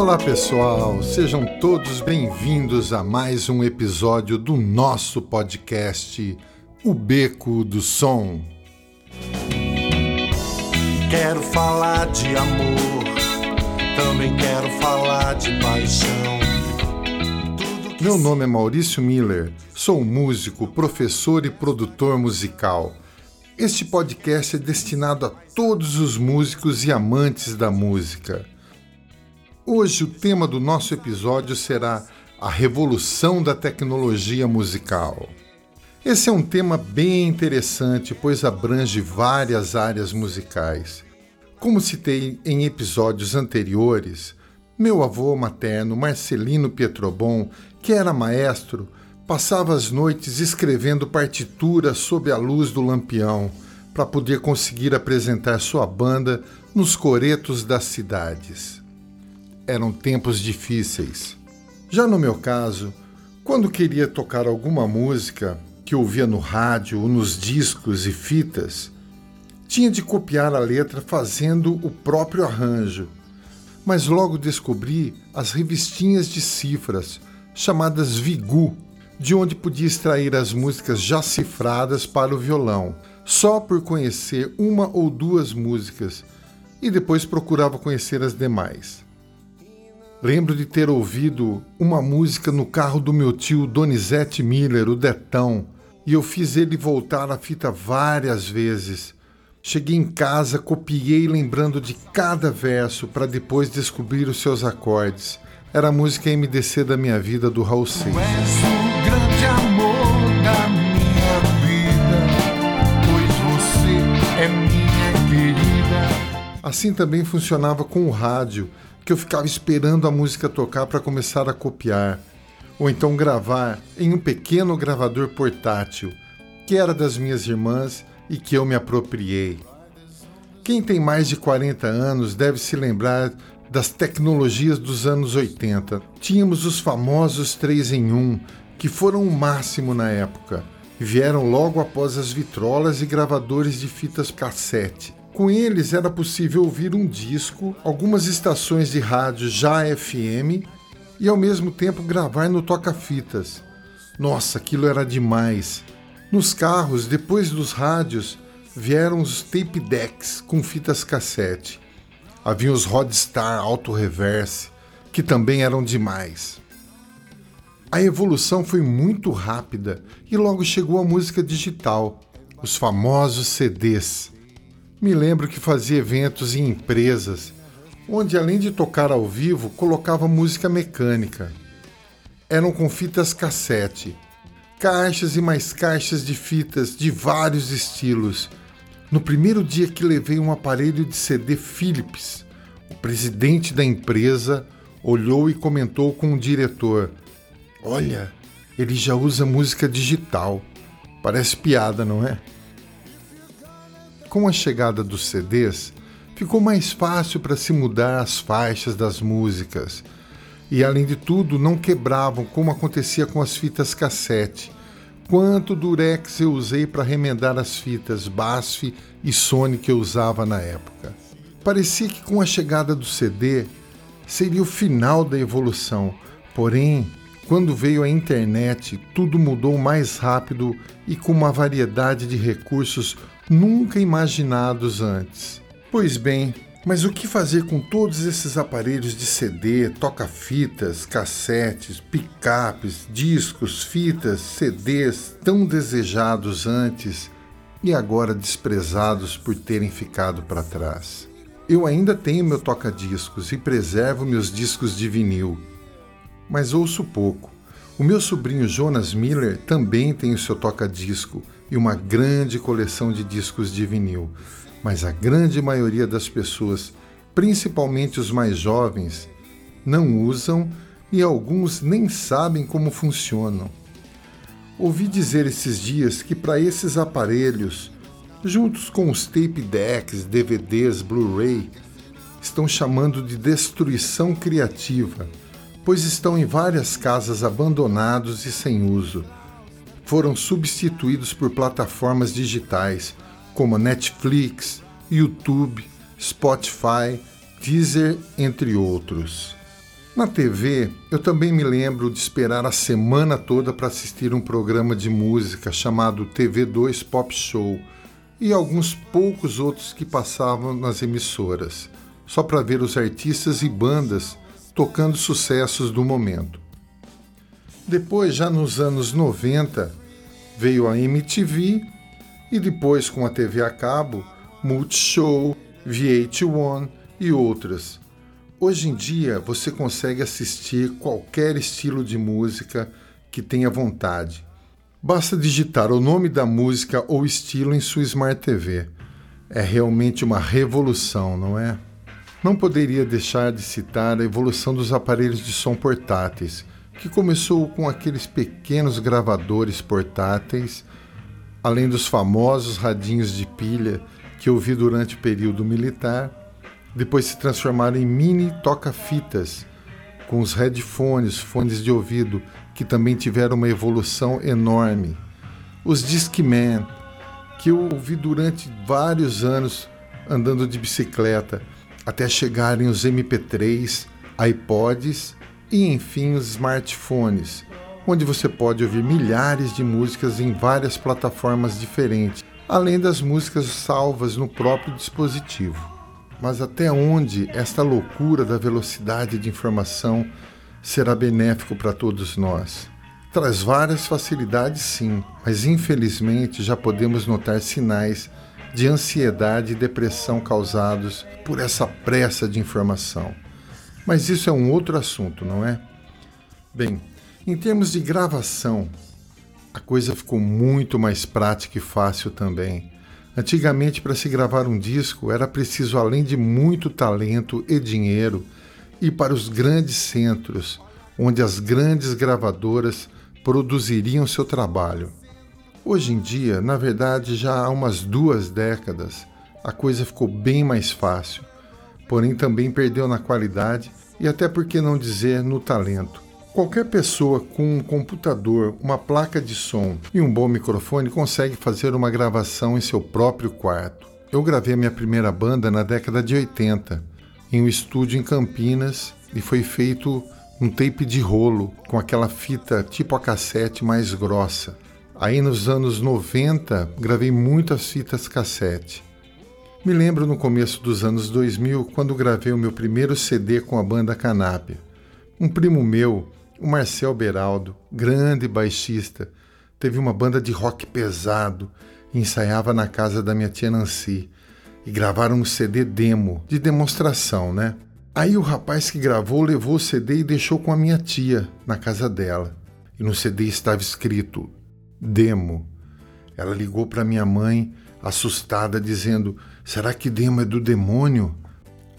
Olá pessoal, sejam todos bem-vindos a mais um episódio do nosso podcast O Beco do Som. Quero falar de amor, também quero falar de paixão. Meu nome é Maurício Miller, sou músico, professor e produtor musical. Este podcast é destinado a todos os músicos e amantes da música. Hoje o tema do nosso episódio será a revolução da tecnologia musical. Esse é um tema bem interessante, pois abrange várias áreas musicais. Como citei em episódios anteriores, meu avô materno, Marcelino Pietrobon, que era maestro, passava as noites escrevendo partituras sob a luz do lampião para poder conseguir apresentar sua banda nos coretos das cidades. Eram tempos difíceis. Já no meu caso, quando queria tocar alguma música, que ouvia no rádio ou nos discos e fitas, tinha de copiar a letra fazendo o próprio arranjo. Mas logo descobri as revistinhas de cifras, chamadas Vigu, de onde podia extrair as músicas já cifradas para o violão, só por conhecer uma ou duas músicas, e depois procurava conhecer as demais. Lembro de ter ouvido uma música no carro do meu tio Donizete Miller, o Detão, e eu fiz ele voltar a fita várias vezes. Cheguei em casa, copiei lembrando de cada verso para depois descobrir os seus acordes. Era a música MDC da minha vida do Raul Seixas. É. Assim também funcionava com o rádio, que eu ficava esperando a música tocar para começar a copiar ou então gravar em um pequeno gravador portátil, que era das minhas irmãs e que eu me apropriei. Quem tem mais de 40 anos deve se lembrar das tecnologias dos anos 80. Tínhamos os famosos 3 em 1, que foram o máximo na época, e vieram logo após as vitrolas e gravadores de fitas cassete. Com eles era possível ouvir um disco, algumas estações de rádio já FM e ao mesmo tempo gravar no toca-fitas. Nossa, aquilo era demais. Nos carros, depois dos rádios, vieram os tape decks com fitas cassete. Havia os Rodstar Auto Reverse, que também eram demais. A evolução foi muito rápida e logo chegou a música digital, os famosos CDs. Me lembro que fazia eventos em empresas onde além de tocar ao vivo, colocava música mecânica. Eram com fitas cassete, caixas e mais caixas de fitas de vários estilos. No primeiro dia que levei um aparelho de CD Philips, o presidente da empresa olhou e comentou com o diretor: Olha, ele já usa música digital. Parece piada, não é? Com a chegada dos CDs, ficou mais fácil para se mudar as faixas das músicas. E além de tudo, não quebravam como acontecia com as fitas cassete. Quanto durex eu usei para remendar as fitas BASF e Sony que eu usava na época. Parecia que com a chegada do CD seria o final da evolução, porém, quando veio a internet, tudo mudou mais rápido e com uma variedade de recursos nunca imaginados antes. Pois bem, mas o que fazer com todos esses aparelhos de CD, toca-fitas, cassetes, picapes, discos, fitas, CDs tão desejados antes e agora desprezados por terem ficado para trás? Eu ainda tenho meu toca-discos e preservo meus discos de vinil, mas ouço pouco. O meu sobrinho Jonas Miller também tem o seu toca-disco e uma grande coleção de discos de vinil mas a grande maioria das pessoas, principalmente os mais jovens, não usam e alguns nem sabem como funcionam. Ouvi dizer esses dias que para esses aparelhos, juntos com os tape decks, DVDs, Blu-ray, estão chamando de destruição criativa, pois estão em várias casas abandonados e sem uso. Foram substituídos por plataformas digitais como Netflix, YouTube, Spotify, Deezer, entre outros. Na TV, eu também me lembro de esperar a semana toda para assistir um programa de música chamado TV2 Pop Show e alguns poucos outros que passavam nas emissoras, só para ver os artistas e bandas tocando sucessos do momento. Depois, já nos anos 90, veio a MTV e depois com a TV a cabo, Multishow, VH1 e outras. Hoje em dia você consegue assistir qualquer estilo de música que tenha vontade. Basta digitar o nome da música ou estilo em sua Smart TV. É realmente uma revolução, não é? Não poderia deixar de citar a evolução dos aparelhos de som portáteis, que começou com aqueles pequenos gravadores portáteis, além dos famosos radinhos de pilha que eu vi durante o período militar depois se transformaram em mini toca-fitas, com os headphones, fones de ouvido, que também tiveram uma evolução enorme. Os Discman, que eu ouvi durante vários anos andando de bicicleta, até chegarem os MP3, iPods e enfim os smartphones, onde você pode ouvir milhares de músicas em várias plataformas diferentes, além das músicas salvas no próprio dispositivo. Mas até onde esta loucura da velocidade de informação será benéfico para todos nós? Traz várias facilidades, sim, mas infelizmente já podemos notar sinais de ansiedade e depressão causados por essa pressa de informação. Mas isso é um outro assunto, não é? Bem, em termos de gravação, a coisa ficou muito mais prática e fácil também. Antigamente, para se gravar um disco, era preciso, além de muito talento e dinheiro, ir para os grandes centros, onde as grandes gravadoras produziriam seu trabalho. Hoje em dia, na verdade, já há umas duas décadas, a coisa ficou bem mais fácil, porém também perdeu na qualidade e até por que não dizer no talento. Qualquer pessoa com um computador, uma placa de som e um bom microfone consegue fazer uma gravação em seu próprio quarto. Eu gravei a minha primeira banda na década de 80, em um estúdio em Campinas, e foi feito um tape de rolo, com aquela fita tipo a cassete mais grossa. Aí nos anos 90, gravei muitas fitas cassete. Me lembro no começo dos anos 2000, quando gravei o meu primeiro CD com a banda Canapia. Um primo meu o Marcel Beraldo, grande baixista, teve uma banda de rock pesado e ensaiava na casa da minha tia Nancy. E gravaram um CD demo, de demonstração, né? Aí o rapaz que gravou levou o CD e deixou com a minha tia, na casa dela. E no CD estava escrito Demo. Ela ligou para minha mãe, assustada, dizendo: Será que demo é do demônio?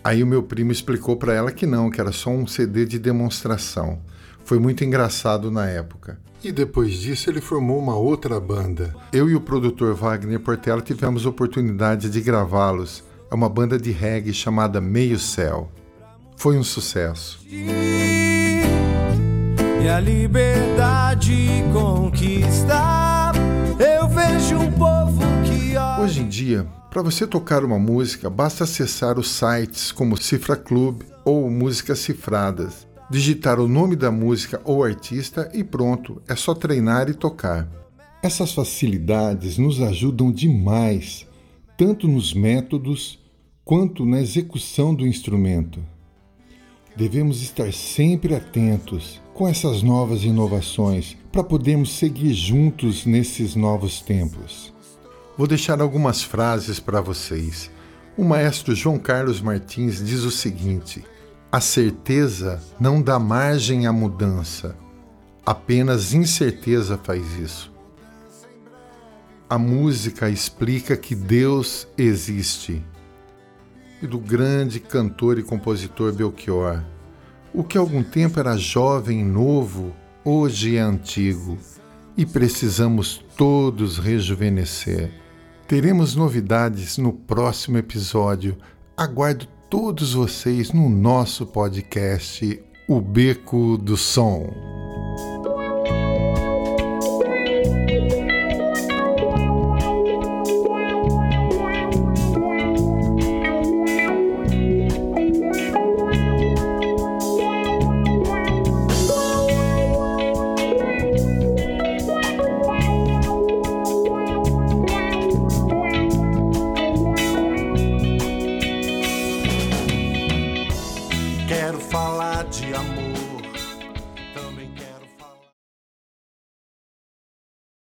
Aí o meu primo explicou para ela que não, que era só um CD de demonstração. Foi muito engraçado na época. E depois disso ele formou uma outra banda. Eu e o produtor Wagner Portela tivemos oportunidade de gravá-los. É uma banda de reggae chamada Meio Céu. Foi um sucesso. E a liberdade conquistar, eu vejo um povo que Hoje em dia, para você tocar uma música, basta acessar os sites como Cifra Club ou Músicas Cifradas digitar o nome da música ou artista e pronto, é só treinar e tocar. Essas facilidades nos ajudam demais, tanto nos métodos quanto na execução do instrumento. Devemos estar sempre atentos com essas novas inovações para podermos seguir juntos nesses novos tempos. Vou deixar algumas frases para vocês. O maestro João Carlos Martins diz o seguinte: a certeza não dá margem à mudança, apenas incerteza faz isso. A música explica que Deus existe. E do grande cantor e compositor Belchior, o que algum tempo era jovem e novo, hoje é antigo, e precisamos todos rejuvenescer. Teremos novidades no próximo episódio. Aguardo todos vocês no nosso podcast O Beco do Som.